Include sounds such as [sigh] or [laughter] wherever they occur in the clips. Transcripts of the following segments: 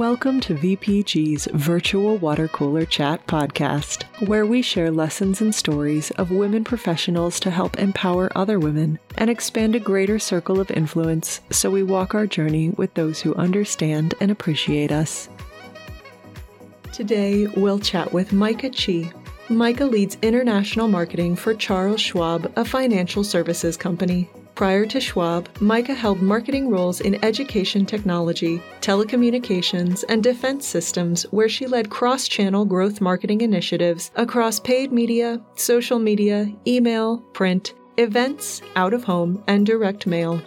Welcome to VPG's Virtual Water Cooler Chat podcast, where we share lessons and stories of women professionals to help empower other women and expand a greater circle of influence so we walk our journey with those who understand and appreciate us. Today, we'll chat with Micah Chi. Micah leads international marketing for Charles Schwab, a financial services company. Prior to Schwab, Micah held marketing roles in education technology, telecommunications, and defense systems, where she led cross channel growth marketing initiatives across paid media, social media, email, print, events, out of home, and direct mail.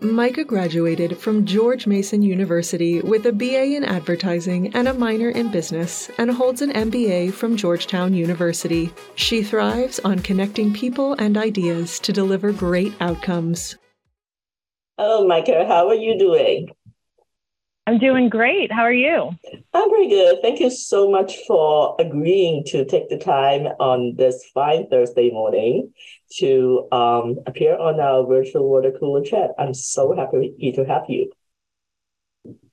Micah graduated from George Mason University with a BA in advertising and a minor in business and holds an MBA from Georgetown University. She thrives on connecting people and ideas to deliver great outcomes. Hello, Micah. How are you doing? I'm doing great. How are you? I'm very good. Thank you so much for agreeing to take the time on this fine Thursday morning to um, appear on our virtual water cooler chat. I'm so happy to have you.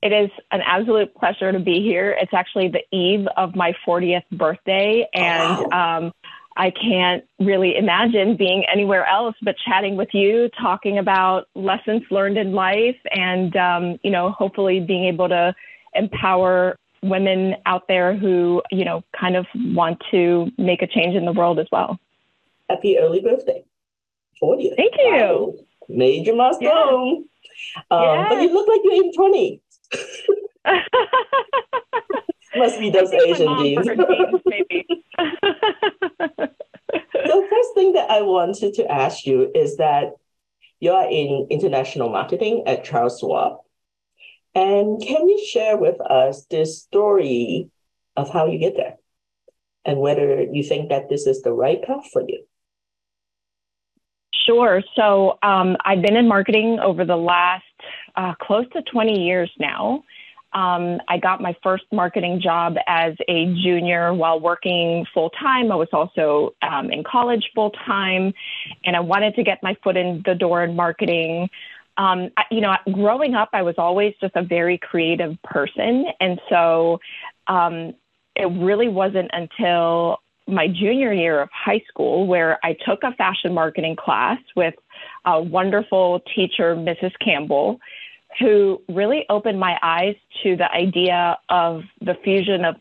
It is an absolute pleasure to be here. It's actually the eve of my 40th birthday, and wow. um, I can't really imagine being anywhere else but chatting with you, talking about lessons learned in life, and um, you know, hopefully being able to empower women out there who you know kind of want to make a change in the world as well. Happy early birthday, 40th. Thank you. Wow. Major milestone. Yeah. Um, yeah. But you look like you're in 20. [laughs] [laughs] Must be those Asian genes. maybe. [laughs] [laughs] the first thing that I wanted to ask you is that you are in international marketing at Charles Schwab. And can you share with us this story of how you get there and whether you think that this is the right path for you? Sure. So um, I've been in marketing over the last uh, close to 20 years now. Um, I got my first marketing job as a junior while working full time. I was also um, in college full time, and I wanted to get my foot in the door in marketing. Um, I, you know, growing up, I was always just a very creative person, and so um, it really wasn't until my junior year of high school where I took a fashion marketing class with a wonderful teacher, Mrs. Campbell who really opened my eyes to the idea of the fusion of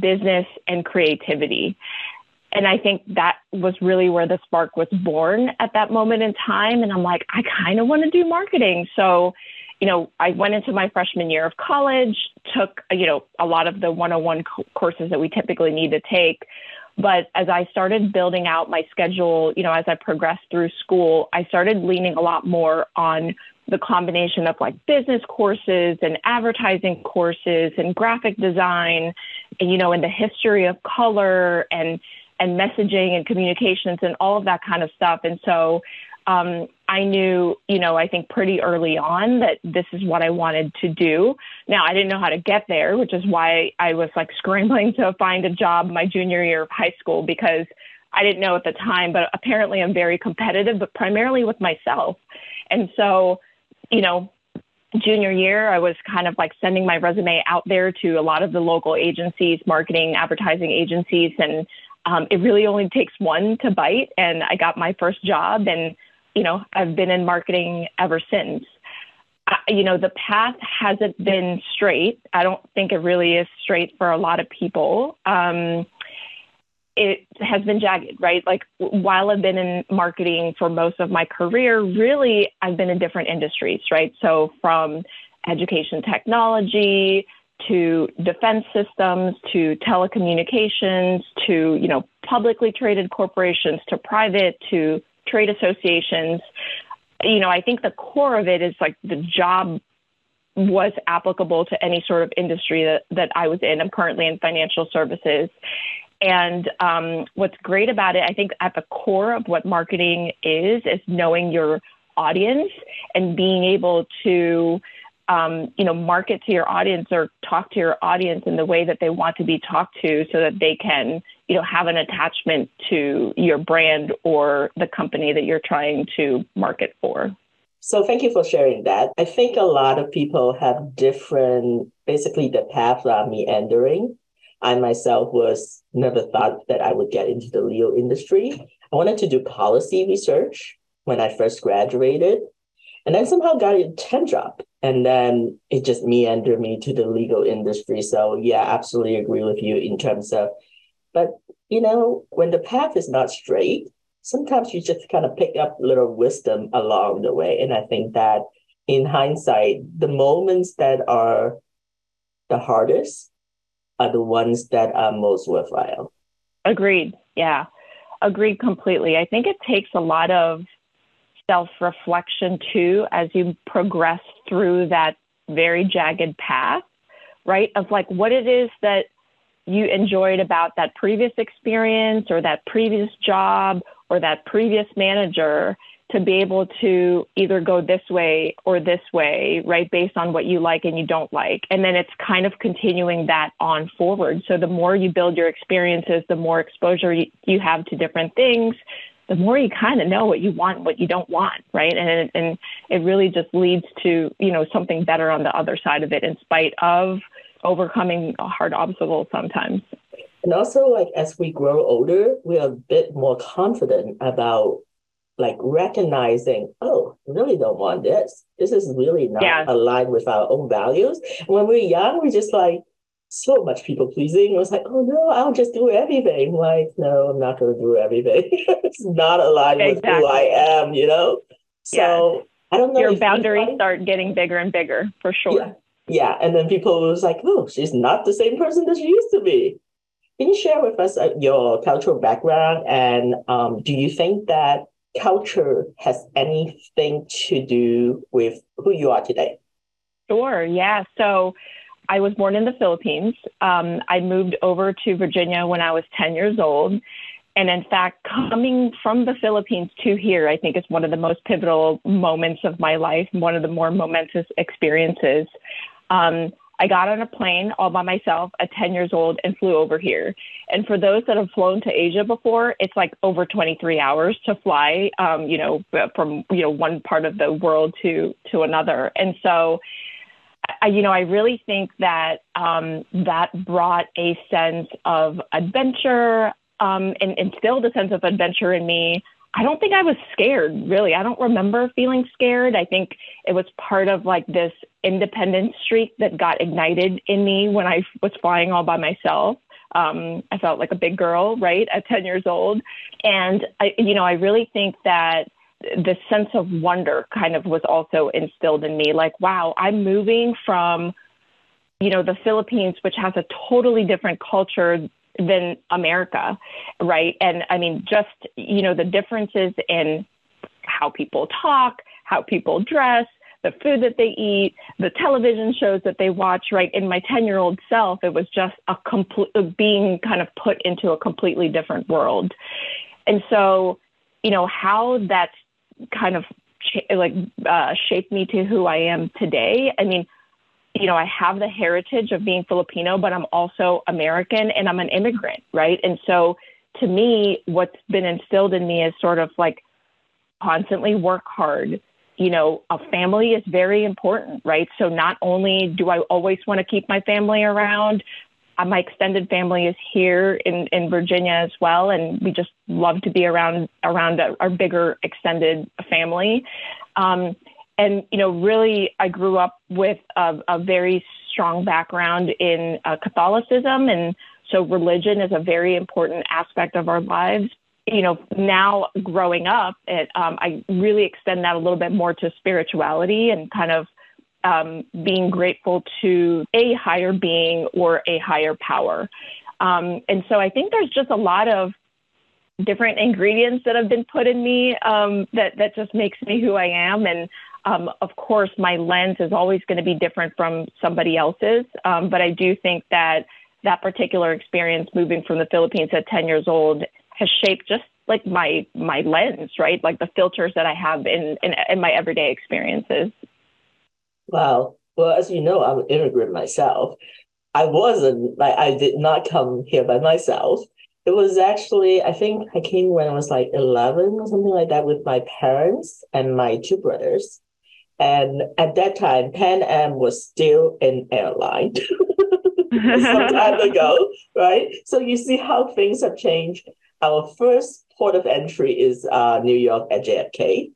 business and creativity. And I think that was really where the spark was born at that moment in time. And I'm like, I kind of want to do marketing. So, you know, I went into my freshman year of college, took, you know, a lot of the 101 co- courses that we typically need to take. But as I started building out my schedule, you know, as I progressed through school, I started leaning a lot more on the combination of like business courses and advertising courses and graphic design, and, you know, and the history of color and and messaging and communications and all of that kind of stuff. And so um, I knew, you know, I think pretty early on that this is what I wanted to do. Now, I didn't know how to get there, which is why I was like [laughs] scrambling to find a job my junior year of high school because I didn't know at the time, but apparently I'm very competitive, but primarily with myself. And so you know, junior year, I was kind of like sending my resume out there to a lot of the local agencies, marketing, advertising agencies, and um, it really only takes one to bite. And I got my first job, and you know, I've been in marketing ever since. I, you know, the path hasn't been straight. I don't think it really is straight for a lot of people. Um, it has been jagged, right? Like while I've been in marketing for most of my career, really I've been in different industries, right? So from education technology to defense systems to telecommunications to, you know, publicly traded corporations to private to trade associations. You know, I think the core of it is like the job was applicable to any sort of industry that, that I was in. I'm currently in financial services. And um, what's great about it, I think at the core of what marketing is, is knowing your audience and being able to, um, you know, market to your audience or talk to your audience in the way that they want to be talked to so that they can, you know, have an attachment to your brand or the company that you're trying to market for. So thank you for sharing that. I think a lot of people have different, basically the path are meandering. I myself was never thought that I would get into the legal industry. I wanted to do policy research when I first graduated, and then somehow got a 10 job. And then it just meandered me to the legal industry. So yeah, absolutely agree with you in terms of, but you know, when the path is not straight, sometimes you just kind of pick up little wisdom along the way. And I think that in hindsight, the moments that are the hardest are the ones that are most worthwhile. Agreed. Yeah. Agreed completely. I think it takes a lot of self reflection too as you progress through that very jagged path, right? Of like what it is that you enjoyed about that previous experience or that previous job or that previous manager to be able to either go this way or this way, right, based on what you like and you don't like. And then it's kind of continuing that on forward. So the more you build your experiences, the more exposure you, have to different things, the more you kind of know what you want, what you don't want, right? And it, and it really just leads to, you know, something better on the other side of it in spite of overcoming a hard obstacles sometimes. And also, like as we grow older, we are a bit more confident about like recognizing, oh, really don't want this. This is really not yeah. aligned with our own values. when we're young, we're just like so much people pleasing. It was like, oh no, I'll just do everything. like, no, I'm not going to do everything. [laughs] it's not aligned exactly. with who I am, you know. So yeah. I don't know. Your boundaries start getting bigger and bigger for sure. Yeah. yeah. And then people was like, oh, she's not the same person that she used to be. Can you share with us uh, your cultural background and um, do you think that culture has anything to do with who you are today? Sure, yeah. So I was born in the Philippines. Um, I moved over to Virginia when I was 10 years old. And in fact, coming from the Philippines to here, I think is one of the most pivotal moments of my life, one of the more momentous experiences. Um, I got on a plane all by myself at 10 years old and flew over here. And for those that have flown to Asia before, it's like over 23 hours to fly, um, you know, from, you know, one part of the world to, to another. And so, I, you know, I really think that um, that brought a sense of adventure um, and instilled a sense of adventure in me I don't think I was scared, really. I don't remember feeling scared. I think it was part of like this independence streak that got ignited in me when I was flying all by myself. Um, I felt like a big girl, right, at 10 years old. And I, you know, I really think that the sense of wonder kind of was also instilled in me. Like, wow, I'm moving from, you know, the Philippines, which has a totally different culture than America, right? And I mean, just, you know, the differences in how people talk, how people dress, the food that they eat, the television shows that they watch, right? In my 10 year old self, it was just a complete being kind of put into a completely different world. And so, you know, how that's kind of like uh, shaped me to who I am today. I mean, you know, I have the heritage of being Filipino, but I'm also American and I'm an immigrant, right? And so to me, what's been instilled in me is sort of like constantly work hard. You know, a family is very important, right? So not only do I always want to keep my family around, uh, my extended family is here in, in Virginia as well, and we just love to be around around our bigger extended family. Um, and you know, really, I grew up with a, a very strong background in uh, Catholicism, and so religion is a very important aspect of our lives. You know, now growing up, it, um, I really extend that a little bit more to spirituality and kind of um, being grateful to a higher being or a higher power. Um, and so I think there's just a lot of different ingredients that have been put in me um, that that just makes me who I am. And um, of course, my lens is always going to be different from somebody else's, um, but I do think that that particular experience moving from the Philippines at 10 years old has shaped just like my my lens, right? Like the filters that I have in in, in my everyday experiences. Wow. Well, as you know, I'm an immigrant myself. I wasn't like I did not come here by myself. It was actually, I think I came when I was like 11 or something like that with my parents and my two brothers And at that time, Pan Am was still an airline [laughs] some time [laughs] ago, right? So you see how things have changed. Our first port of entry is uh, New York at JFK.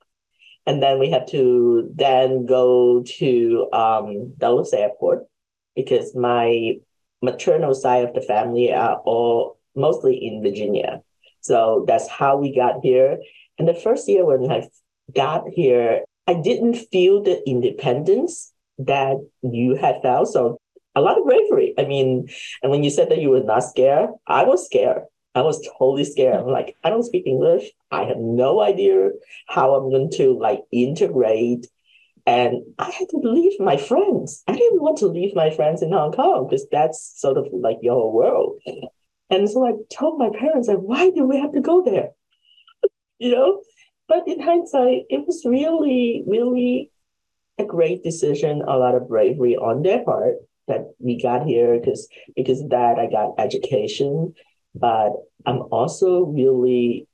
And then we have to then go to um, Dulles Airport because my maternal side of the family are all mostly in Virginia. So that's how we got here. And the first year when I got here, I didn't feel the independence that you had felt. So a lot of bravery. I mean, and when you said that you were not scared, I was scared. I was totally scared. I'm like, I don't speak English. I have no idea how I'm going to like integrate. And I had to leave my friends. I didn't want to leave my friends in Hong Kong because that's sort of like your whole world. And so I told my parents, like, why do we have to go there? [laughs] you know? But in hindsight, it was really, really a great decision, a lot of bravery on their part that we got here because because of that I got education. But I'm also really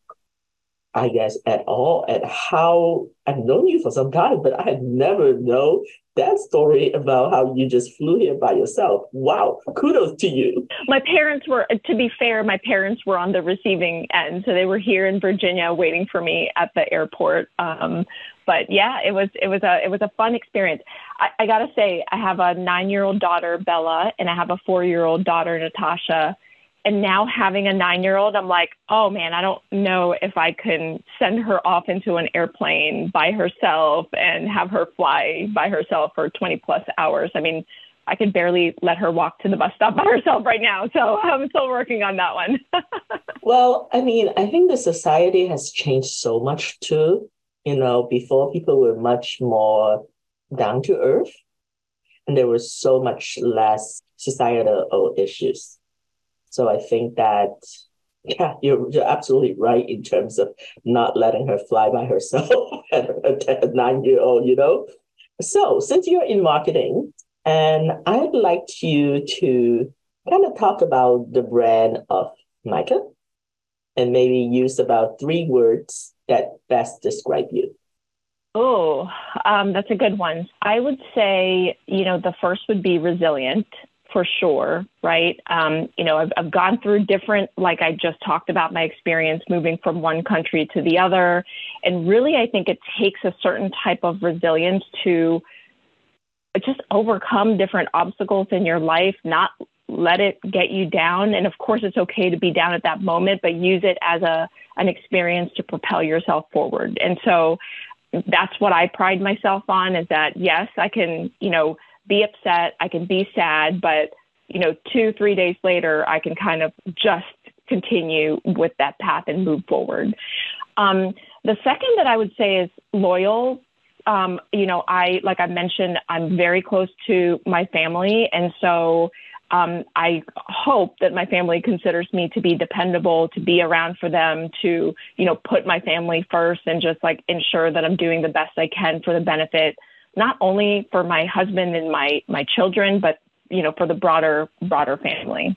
I guess, at all at how I've known you for some time, but I had never known that story about how you just flew here by yourself. Wow, kudos to you. My parents were, to be fair, my parents were on the receiving end, so they were here in Virginia waiting for me at the airport. Um, but yeah, it was it was a it was a fun experience. I, I gotta say, I have a nine year old daughter, Bella, and I have a four year old daughter, Natasha and now having a nine year old, I'm like, oh man, I don't know if I can send her off into an airplane by herself and have her fly by herself for 20 plus hours. I mean, I could barely let her walk to the bus stop by [laughs] herself right now. So I'm still working on that one. [laughs] well, I mean, I think the society has changed so much too. You know, before people were much more down to earth and there was so much less societal issues so I think that yeah, you're, you're absolutely right in terms of not letting her fly by herself [laughs] at a nine year old, you know? So, since you're in marketing, and I'd like you to kind of talk about the brand of Micah and maybe use about three words that best describe you. Oh, um, that's a good one. I would say, you know, the first would be resilient for sure, right? Um, you know, I've, I've gone through different, like I just talked about my experience moving from one country to the other. And really, I think it takes a certain type of resilience to just overcome different obstacles in your life, not let it get you down. And of course, it's okay to be down at that moment, but use it as a, an experience to propel yourself forward. And so that's what I pride myself on is that, yes, I can, you know, be upset, I can be sad, but you know, two, three days later, I can kind of just continue with that path and move forward. Um, the second that I would say is loyal. Um, you know, I, like I mentioned, I'm very close to my family. And so um, I hope that my family considers me to be dependable, to be around for them, to, you know, put my family first and just like ensure that I'm doing the best I can for the benefit not only for my husband and my my children, but you know for the broader broader family.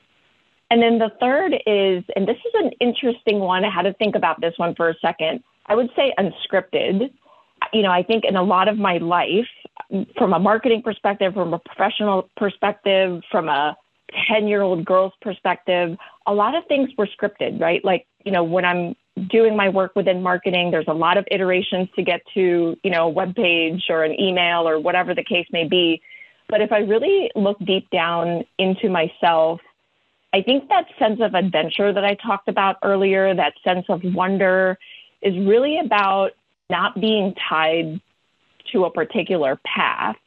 And then the third is, and this is an interesting one. I had to think about this one for a second. I would say unscripted. You know, I think in a lot of my life, from a marketing perspective, from a professional perspective, from a 10 year old girl's perspective, a lot of things were scripted, right? Like, you know, when I'm doing my work within marketing, there's a lot of iterations to get to, you know, a web page or an email or whatever the case may be. But if I really look deep down into myself, I think that sense of adventure that I talked about earlier, that sense of wonder, is really about not being tied to a particular path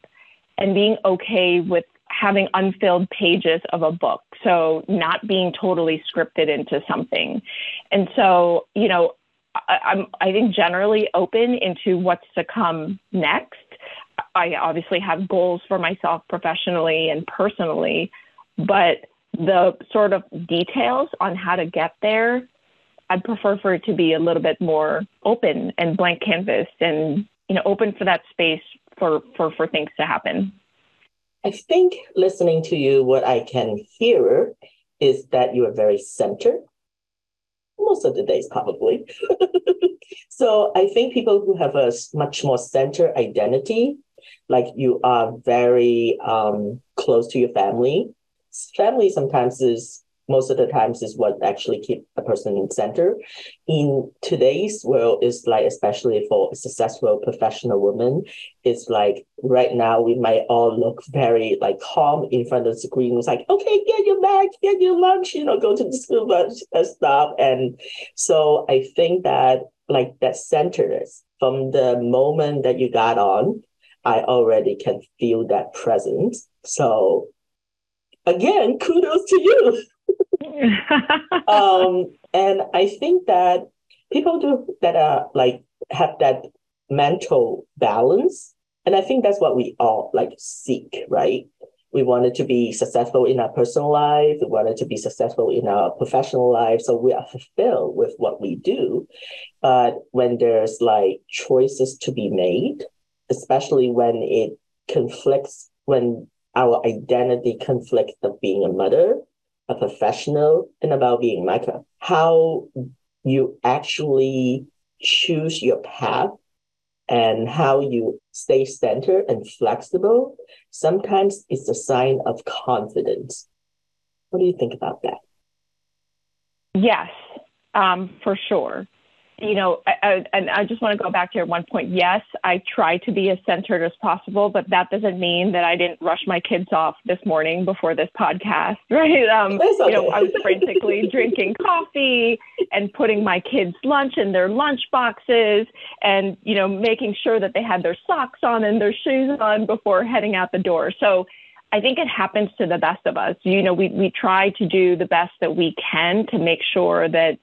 and being okay with having unfilled pages of a book. So not being totally scripted into something. And so, you know, I, I'm, I think generally open into what's to come next. I obviously have goals for myself professionally and personally, but the sort of details on how to get there, I'd prefer for it to be a little bit more open and blank canvas and, you know, open for that space for, for, for things to happen. I think listening to you, what I can hear is that you are very centered, most of the days, probably. [laughs] so I think people who have a much more center identity like you are very um, close to your family. Family sometimes is most of the times is what actually keep a person in center. In today's world, is like especially for successful professional woman, it's like right now we might all look very like calm in front of the screen. It's like okay, get your bag, get your lunch, you know, go to the school bus and stuff. And so I think that like that centeredness from the moment that you got on, I already can feel that presence. So again, kudos to you. [laughs] um, and I think that people do that are like have that mental balance. And I think that's what we all like seek, right? We wanted to be successful in our personal life. We wanted to be successful in our professional life. So we are fulfilled with what we do. But when there's like choices to be made, especially when it conflicts, when our identity conflicts of being a mother, a professional, and about being Micah. How you actually choose your path and how you stay centered and flexible, sometimes it's a sign of confidence. What do you think about that? Yes, um, for sure you know, I, I, and I just want to go back to your one point. Yes, I try to be as centered as possible, but that doesn't mean that I didn't rush my kids off this morning before this podcast, [laughs] right? Um, okay. You know, I was frantically drinking coffee and putting my kids' lunch in their lunch boxes, and you know, making sure that they had their socks on and their shoes on before heading out the door. So. I think it happens to the best of us. You know, we, we try to do the best that we can to make sure that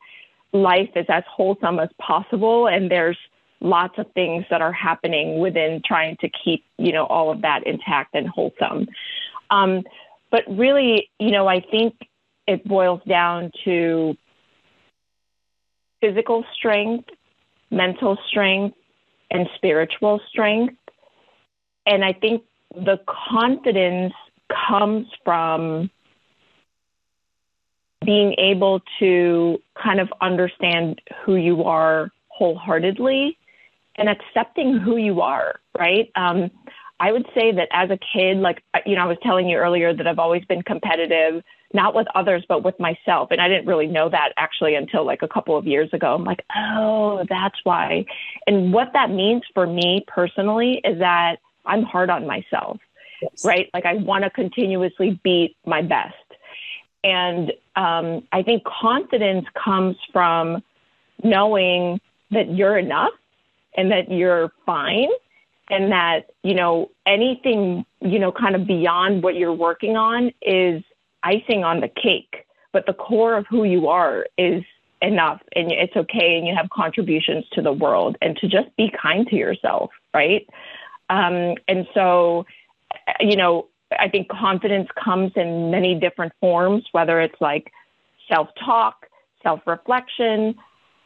life is as wholesome as possible and there's lots of things that are happening within trying to keep you know all of that intact and wholesome. Um, but really you know i think it boils down to physical strength mental strength and spiritual strength. And i think the confidence comes from being able to kind of understand who you are wholeheartedly and accepting who you are, right? Um, I would say that as a kid, like, you know, I was telling you earlier that I've always been competitive, not with others, but with myself. And I didn't really know that actually until like a couple of years ago. I'm like, oh, that's why. And what that means for me personally is that I'm hard on myself, yes. right? Like, I want to continuously beat my best. And um, I think confidence comes from knowing that you're enough and that you're fine and that, you know, anything, you know, kind of beyond what you're working on is icing on the cake. But the core of who you are is enough and it's okay and you have contributions to the world and to just be kind to yourself, right? Um, and so, you know, I think confidence comes in many different forms, whether it's like self talk, self reflection,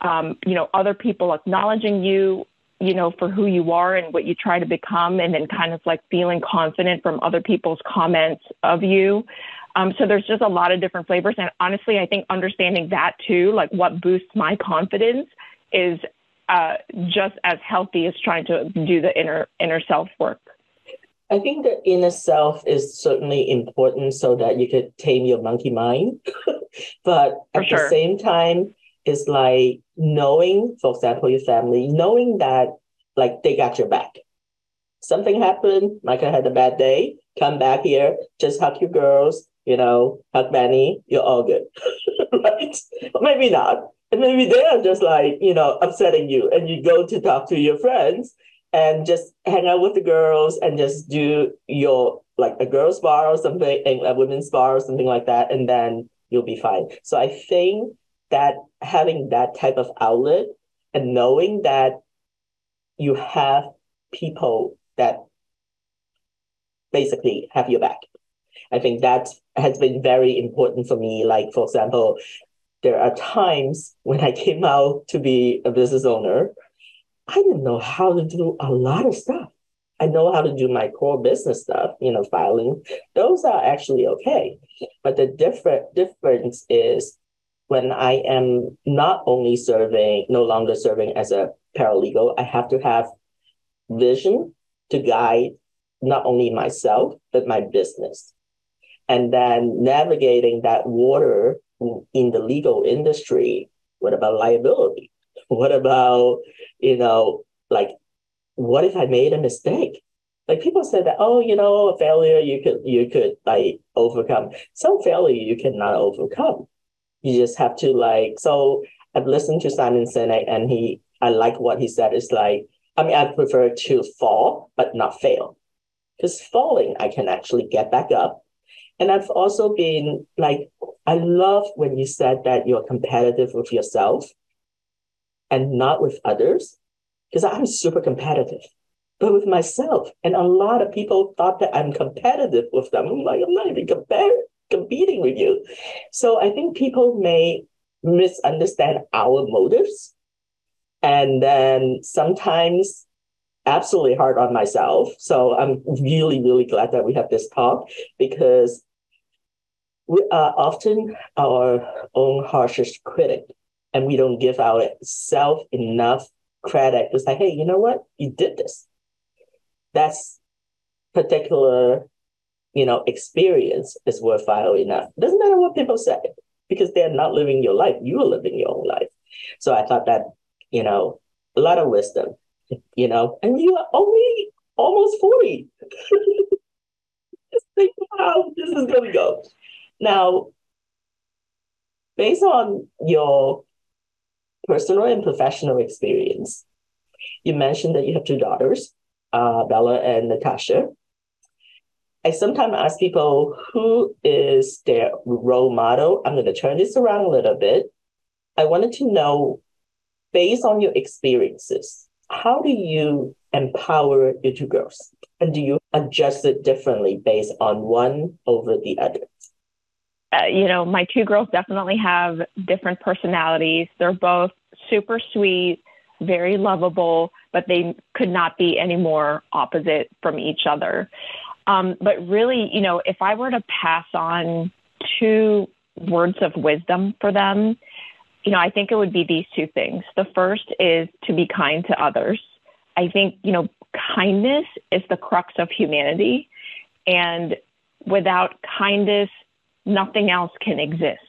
um, you know, other people acknowledging you, you know, for who you are and what you try to become, and then kind of like feeling confident from other people's comments of you. Um, so there's just a lot of different flavors. And honestly, I think understanding that too, like what boosts my confidence is uh, just as healthy as trying to do the inner inner self work. I think the inner self is certainly important so that you could tame your monkey mind. [laughs] but at sure. the same time, it's like knowing, for example, your family, knowing that like they got your back. Something happened, Micah had a bad day, come back here, just hug your girls, you know, hug Benny, you're all good. [laughs] right? maybe not. And maybe they are just like, you know, upsetting you and you go to talk to your friends and just hang out with the girls and just do your like a girls bar or something and a women's bar or something like that and then you'll be fine. So i think that having that type of outlet and knowing that you have people that basically have your back i think that has been very important for me. Like for example there are times when i came out to be a business owner I didn't know how to do a lot of stuff. I know how to do my core business stuff, you know, filing. Those are actually okay. But the different difference is when I am not only serving, no longer serving as a paralegal, I have to have vision to guide not only myself, but my business. And then navigating that water in the legal industry. What about liability? What about, you know, like, what if I made a mistake? Like people said that, oh, you know, a failure you could you could like overcome. Some failure you cannot overcome. You just have to like so I've listened to Simon Sinek and he I like what he said. It's like, I mean, I prefer to fall, but not fail. Because falling, I can actually get back up. And I've also been like, I love when you said that you're competitive with yourself and not with others. Because I'm super competitive, but with myself. And a lot of people thought that I'm competitive with them. I'm like, I'm not even compare, competing with you. So I think people may misunderstand our motives and then sometimes absolutely hard on myself. So I'm really, really glad that we have this talk because we are often our own harshest critic and we don't give ourselves enough credit to say, hey, you know what? You did this. That's particular, you know, experience is worthwhile enough. Doesn't matter what people say because they're not living your life. You are living your own life. So I thought that you know, a lot of wisdom, you know, and you are only almost 40. [laughs] Just think how this is going to go. Now, based on your personal and professional experience, you mentioned that you have two daughters, uh, Bella and Natasha. I sometimes ask people who is their role model. I'm going to turn this around a little bit. I wanted to know based on your experiences, how do you empower your two girls? And do you adjust it differently based on one over the other? Uh, you know, my two girls definitely have different personalities. They're both super sweet, very lovable, but they could not be any more opposite from each other. Um, but really, you know, if I were to pass on two words of wisdom for them, you know, I think it would be these two things. The first is to be kind to others. I think, you know, kindness is the crux of humanity. And without kindness, nothing else can exist,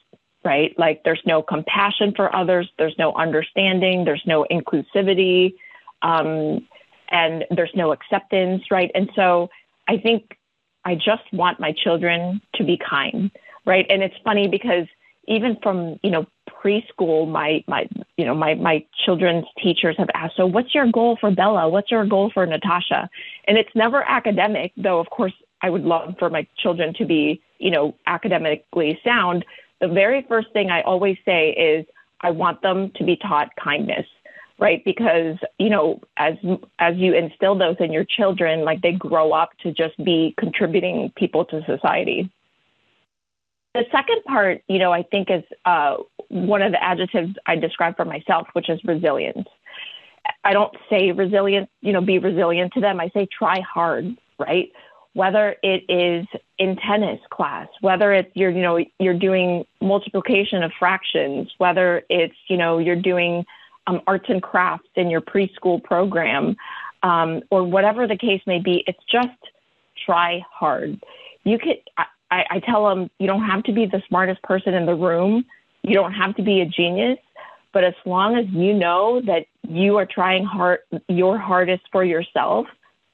right? Like there's no compassion for others, there's no understanding, there's no inclusivity, um, and there's no acceptance, right? And so I think I just want my children to be kind, right? And it's funny because even from, you know, preschool, my my you know my my children's teachers have asked, so what's your goal for Bella? What's your goal for Natasha? And it's never academic, though. Of course, I would love for my children to be you know academically sound. The very first thing I always say is I want them to be taught kindness right because you know as as you instill those in your children like they grow up to just be contributing people to society the second part, you know, I think is uh, one of the adjectives I describe for myself, which is resilience. I don't say resilient, you know, be resilient to them. I say try hard, right? Whether it is in tennis class, whether it's you're, you know, you're doing multiplication of fractions, whether it's, you know, you're doing um, arts and crafts in your preschool program, um, or whatever the case may be, it's just try hard. You could, I, I tell them you don't have to be the smartest person in the room. You don't have to be a genius. But as long as you know that you are trying hard, your hardest for yourself,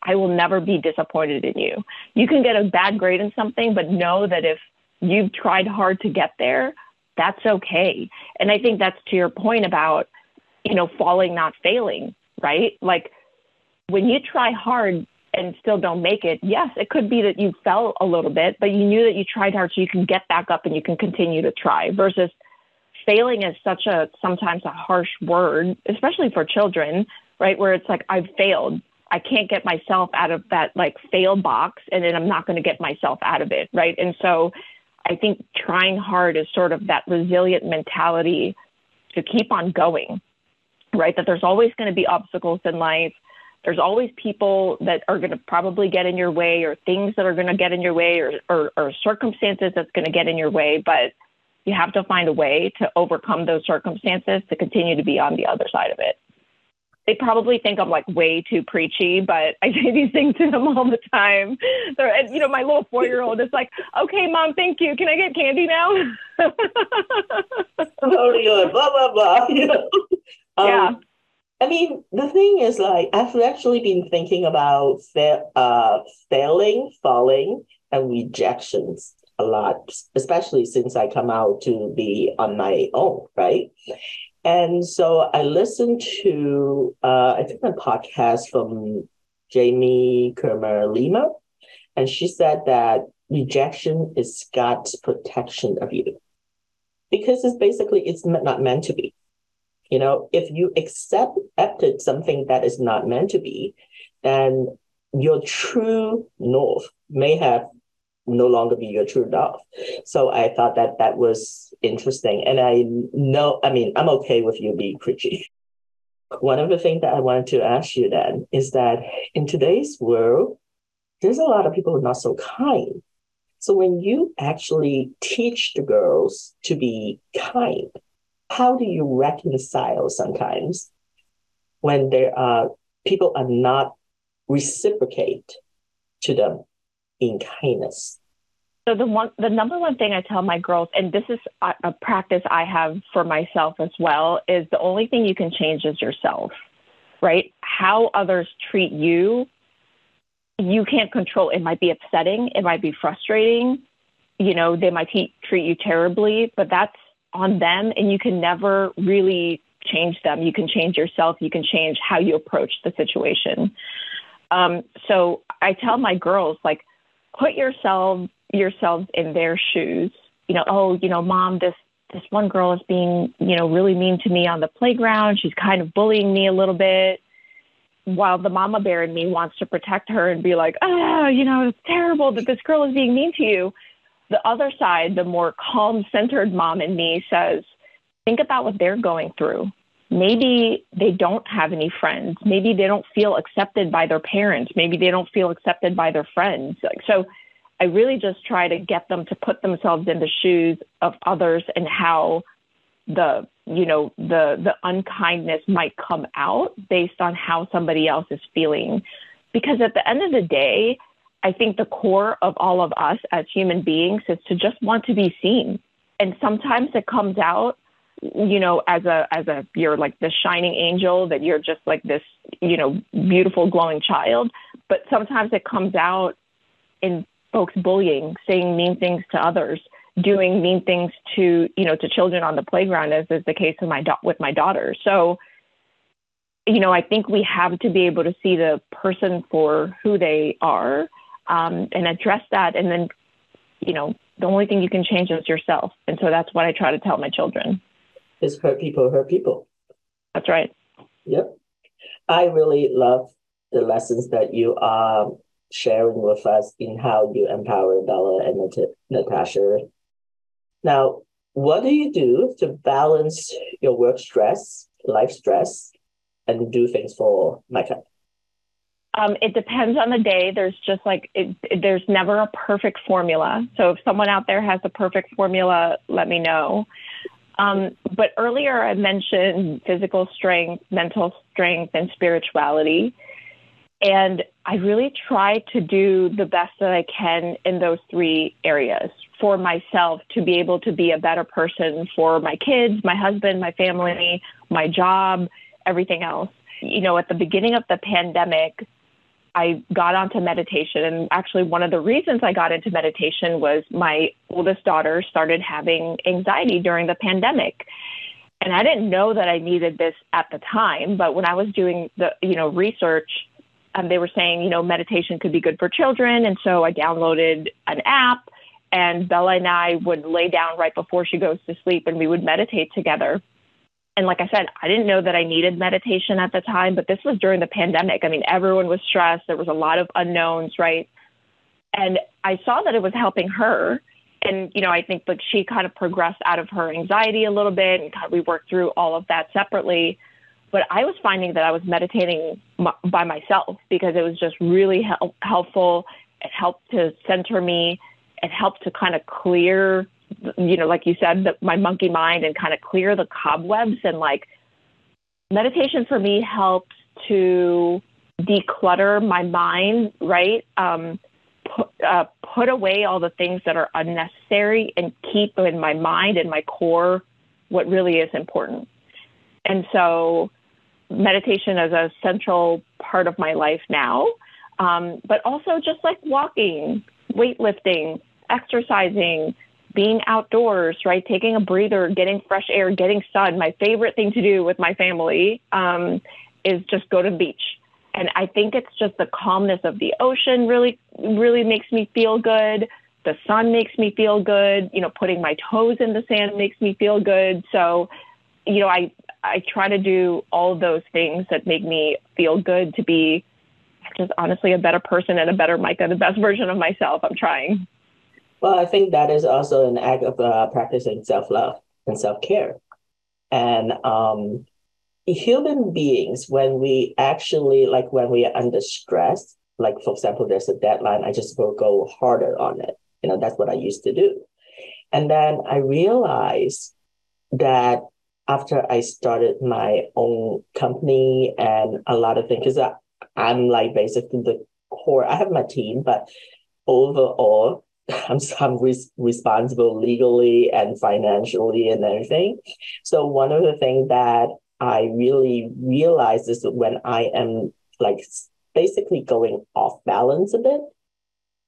I will never be disappointed in you. You can get a bad grade in something, but know that if you've tried hard to get there, that's okay. And I think that's to your point about, you know, falling, not failing, right? Like when you try hard, and still don't make it, yes, it could be that you fell a little bit, but you knew that you tried hard so you can get back up and you can continue to try versus failing is such a sometimes a harsh word, especially for children, right? Where it's like, I've failed. I can't get myself out of that like fail box and then I'm not going to get myself out of it, right? And so I think trying hard is sort of that resilient mentality to keep on going, right? That there's always going to be obstacles in life there's always people that are going to probably get in your way or things that are going to get in your way or, or, or circumstances that's going to get in your way but you have to find a way to overcome those circumstances to continue to be on the other side of it they probably think I'm like way too preachy, but I say these things to them all the time. They're, and, you know, my little four year old is like, okay, mom, thank you. Can I get candy now? [laughs] totally good. Blah, blah, blah. [laughs] You know? um, yeah. I mean, the thing is, like, I've actually been thinking about fa- uh, failing, falling, and rejections a lot, especially since I come out to be on my own, right? And so I listened to, uh, I think, a podcast from Jamie Kern Lima, and she said that rejection is God's protection of you because it's basically it's not meant to be. You know, if you accept accepted something that is not meant to be, then your true north may have no longer be your true love. So I thought that that was interesting. And I know, I mean, I'm okay with you being preachy. One of the things that I wanted to ask you then is that in today's world, there's a lot of people who are not so kind. So when you actually teach the girls to be kind, how do you reconcile sometimes when there are people are not reciprocate to them in kindness. So the one, the number one thing I tell my girls, and this is a, a practice I have for myself as well, is the only thing you can change is yourself, right? How others treat you, you can't control. It might be upsetting, it might be frustrating, you know, they might treat you terribly, but that's on them, and you can never really change them. You can change yourself. You can change how you approach the situation. Um, so I tell my girls like put yourself yourselves in their shoes. You know, oh, you know, mom, this this one girl is being, you know, really mean to me on the playground. She's kind of bullying me a little bit. While the mama bear in me wants to protect her and be like, oh, you know, it's terrible that this girl is being mean to you. The other side, the more calm centered mom in me says, think about what they're going through maybe they don't have any friends. Maybe they don't feel accepted by their parents. Maybe they don't feel accepted by their friends. So I really just try to get them to put themselves in the shoes of others and how the you know the the unkindness might come out based on how somebody else is feeling because at the end of the day i think the core of all of us as human beings is to just want to be seen and sometimes it comes out you know, as a as a you're like the shining angel that you're just like this, you know, beautiful glowing child. But sometimes it comes out in folks bullying, saying mean things to others, doing mean things to you know to children on the playground, as is the case with my da- with my daughter. So, you know, I think we have to be able to see the person for who they are um, and address that, and then, you know, the only thing you can change is yourself. And so that's what I try to tell my children is hurt people hurt people. That's right. Yep. I really love the lessons that you are sharing with us in how you empower Bella and Nat- Natasha. Now, what do you do to balance your work stress, life stress, and do things for Micah? Um, it depends on the day. There's just like, it, it, there's never a perfect formula. So if someone out there has a perfect formula, let me know. Um, but earlier I mentioned physical strength, mental strength, and spirituality. And I really try to do the best that I can in those three areas for myself to be able to be a better person for my kids, my husband, my family, my job, everything else. You know, at the beginning of the pandemic, I got onto meditation. And actually, one of the reasons I got into meditation was my oldest daughter started having anxiety during the pandemic. And I didn't know that I needed this at the time, but when I was doing the, you know, research, um, they were saying, you know, meditation could be good for children. And so I downloaded an app and Bella and I would lay down right before she goes to sleep and we would meditate together and like I said, I didn't know that I needed meditation at the time, but this was during the pandemic. I mean, everyone was stressed. There was a lot of unknowns, right? And I saw that it was helping her. And, you know, I think like she kind of progressed out of her anxiety a little bit and kind of we worked through all of that separately. But I was finding that I was meditating m- by myself because it was just really hel- helpful. It helped to center me. It helped to kind of clear you know, like you said, the, my monkey mind and kind of clear the cobwebs and like meditation for me helps to declutter my mind, right? Um, put, uh, put away all the things that are unnecessary and keep in my mind and my core what really is important. And so, meditation is a central part of my life now, um, but also just like walking, weightlifting, exercising, being outdoors, right? Taking a breather, getting fresh air, getting sun. My favorite thing to do with my family um, is just go to the beach. And I think it's just the calmness of the ocean really, really makes me feel good. The sun makes me feel good. You know, putting my toes in the sand makes me feel good. So, you know, I, I try to do all those things that make me feel good to be just honestly a better person and a better Micah, the best version of myself. I'm trying. Well, I think that is also an act of uh, practicing self love and self care. And um, human beings, when we actually, like when we are under stress, like for example, there's a deadline, I just will go harder on it. You know, that's what I used to do. And then I realized that after I started my own company and a lot of things, because I'm like basically the core, I have my team, but overall, [laughs] I'm, I'm res- responsible legally and financially and everything. So one of the things that I really realize is when I am like basically going off balance a bit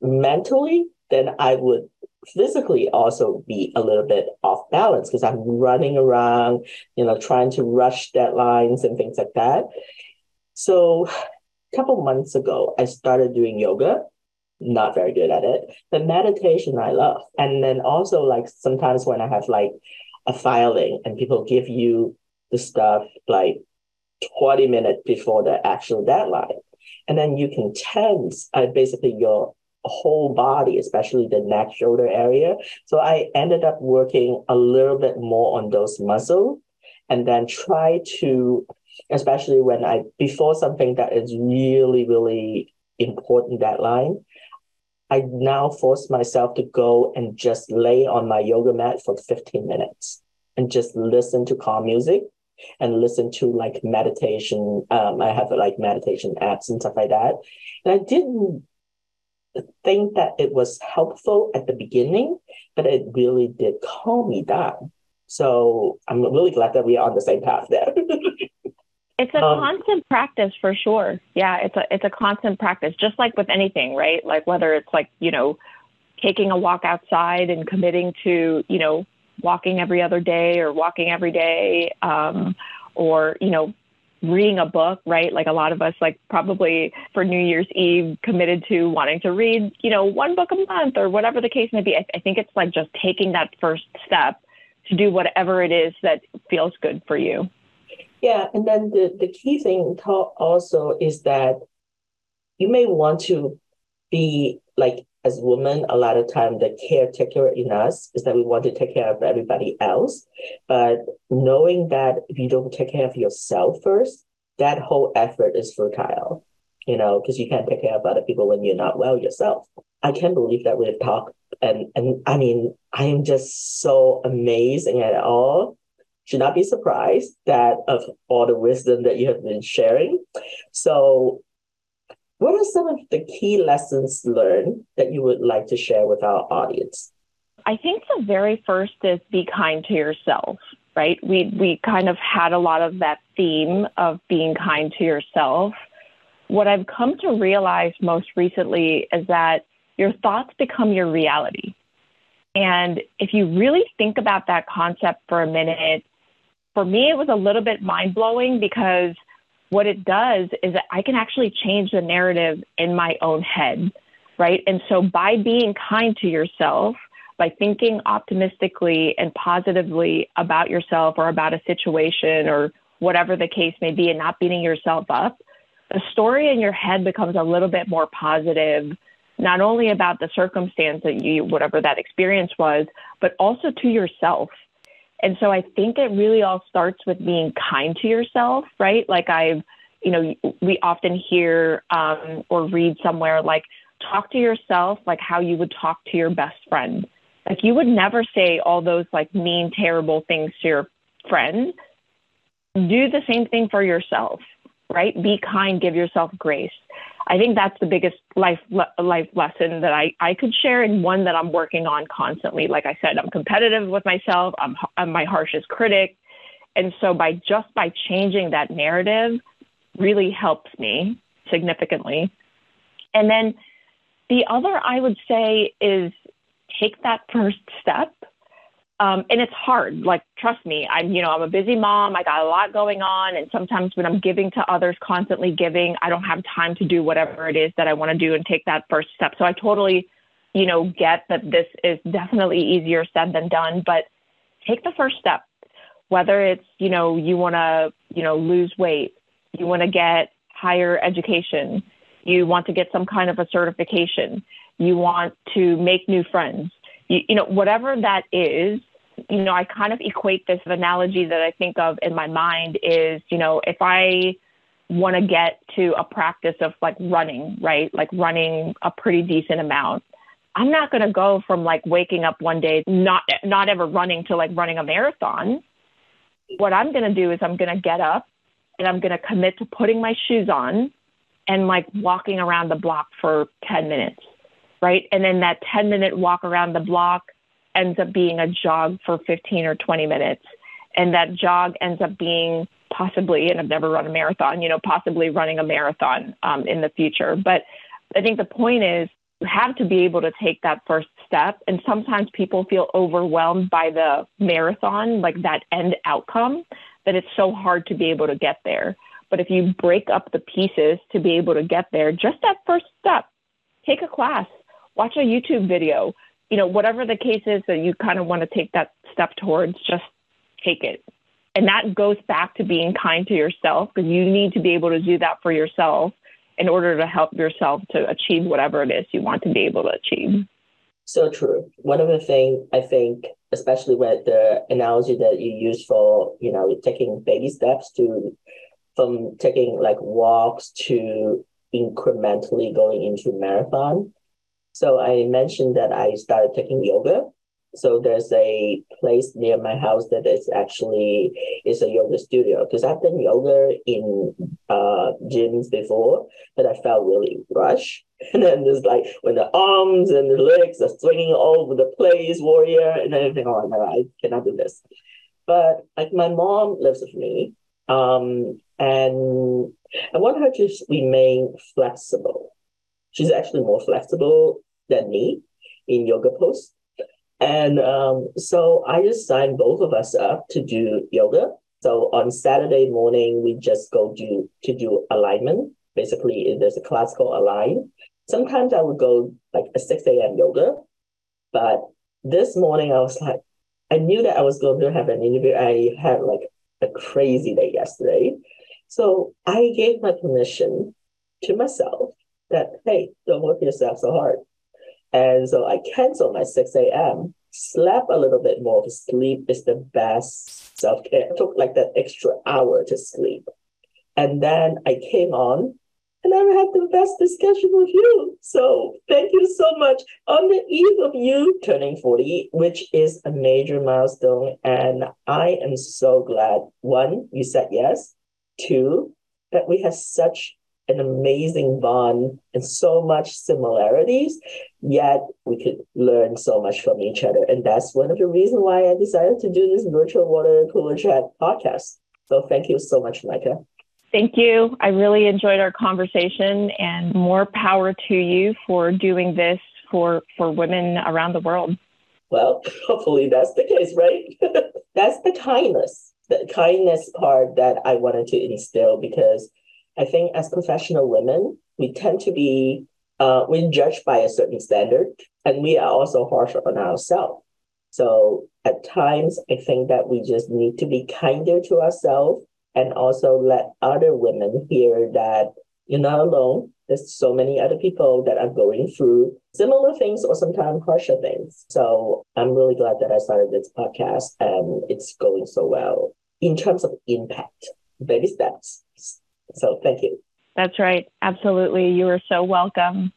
mentally, then I would physically also be a little bit off balance because I'm running around, you know, trying to rush deadlines and things like that. So a couple months ago, I started doing yoga not very good at it. But meditation I love. And then also like sometimes when I have like a filing and people give you the stuff like 20 minutes before the actual deadline. And then you can tense uh, basically your whole body, especially the neck shoulder area. So I ended up working a little bit more on those muscles and then try to, especially when I, before something that is really, really important deadline, I now force myself to go and just lay on my yoga mat for 15 minutes and just listen to calm music and listen to like meditation. Um, I have like meditation apps and stuff like that. And I didn't think that it was helpful at the beginning, but it really did calm me down. So I'm really glad that we are on the same path there. It's a um, constant practice for sure. Yeah, it's a it's a constant practice, just like with anything, right? Like whether it's like you know, taking a walk outside and committing to you know walking every other day or walking every day, um, or you know reading a book, right? Like a lot of us, like probably for New Year's Eve, committed to wanting to read, you know, one book a month or whatever the case may be. I, I think it's like just taking that first step to do whatever it is that feels good for you. Yeah, and then the, the key thing also is that you may want to be like as women, a lot of time the caretaker in us is that we want to take care of everybody else. But knowing that if you don't take care of yourself first, that whole effort is futile, you know, because you can't take care of other people when you're not well yourself. I can't believe that we've talked and and I mean, I am just so amazing at all should not be surprised that of all the wisdom that you have been sharing. So, what are some of the key lessons learned that you would like to share with our audience? I think the very first is be kind to yourself, right? We we kind of had a lot of that theme of being kind to yourself. What I've come to realize most recently is that your thoughts become your reality. And if you really think about that concept for a minute, for me, it was a little bit mind blowing because what it does is that I can actually change the narrative in my own head, right? And so by being kind to yourself, by thinking optimistically and positively about yourself or about a situation or whatever the case may be and not beating yourself up, the story in your head becomes a little bit more positive, not only about the circumstance that you, whatever that experience was, but also to yourself. And so I think it really all starts with being kind to yourself, right? Like I've, you know, we often hear um, or read somewhere like, talk to yourself like how you would talk to your best friend. Like you would never say all those like mean, terrible things to your friend. Do the same thing for yourself, right? Be kind, give yourself grace. I think that's the biggest life life lesson that I, I could share and one that I'm working on constantly. Like I said, I'm competitive with myself. I'm, I'm my harshest critic. And so by just by changing that narrative really helps me significantly. And then the other I would say is take that first step. Um, and it's hard. Like, trust me, I'm, you know, I'm a busy mom. I got a lot going on. And sometimes when I'm giving to others, constantly giving, I don't have time to do whatever it is that I want to do and take that first step. So I totally, you know, get that this is definitely easier said than done, but take the first step. Whether it's, you know, you want to, you know, lose weight, you want to get higher education, you want to get some kind of a certification, you want to make new friends, you, you know, whatever that is, you know, I kind of equate this analogy that I think of in my mind is, you know, if I want to get to a practice of like running, right? Like running a pretty decent amount. I'm not going to go from like waking up one day not not ever running to like running a marathon. What I'm going to do is I'm going to get up and I'm going to commit to putting my shoes on and like walking around the block for 10 minutes, right? And then that 10 minute walk around the block ends up being a jog for 15 or 20 minutes. And that jog ends up being possibly, and I've never run a marathon, you know, possibly running a marathon um, in the future. But I think the point is you have to be able to take that first step. And sometimes people feel overwhelmed by the marathon, like that end outcome, that it's so hard to be able to get there. But if you break up the pieces to be able to get there, just that first step, take a class, watch a YouTube video, you know, whatever the case is that you kind of want to take that step towards, just take it. And that goes back to being kind to yourself because you need to be able to do that for yourself in order to help yourself to achieve whatever it is you want to be able to achieve. So true. One of the things I think, especially with the analogy that you use for, you know, taking baby steps to from taking like walks to incrementally going into marathon, so I mentioned that I started taking yoga. So there's a place near my house that is actually is a yoga studio because I've done yoga in uh, gyms before, but I felt really rushed. [laughs] And then there's like when the arms and the legs are swinging all over the place, warrior, and everything. Oh my god, I cannot do this. But like my mom lives with me, um, and I want her to remain flexible she's actually more flexible than me in yoga pose. And um, so I just signed both of us up to do yoga. So on Saturday morning, we just go do to do alignment. Basically, there's a class called Align. Sometimes I would go like a 6 a.m. yoga, but this morning I was like, I knew that I was going to have an interview. I had like a crazy day yesterday. So I gave my permission to myself that, hey, don't work yourself so hard. And so I canceled my 6 a.m., slept a little bit more. because Sleep is the best self care. took like that extra hour to sleep. And then I came on and I had the best discussion with you. So thank you so much on the eve of you turning 40, which is a major milestone. And I am so glad one, you said yes. Two, that we have such an amazing bond and so much similarities, yet we could learn so much from each other. And that's one of the reasons why I decided to do this virtual water cooler chat podcast. So thank you so much, Micah. Thank you. I really enjoyed our conversation and more power to you for doing this for, for women around the world. Well, [laughs] hopefully that's the case, right? [laughs] that's the kindness, the kindness part that I wanted to instill because I think as professional women, we tend to be uh, we judge by a certain standard, and we are also harsh on ourselves. So at times, I think that we just need to be kinder to ourselves and also let other women hear that you're not alone. There's so many other people that are going through similar things or sometimes harsher things. So I'm really glad that I started this podcast and it's going so well. In terms of impact, baby steps, so thank you. That's right. Absolutely. You are so welcome.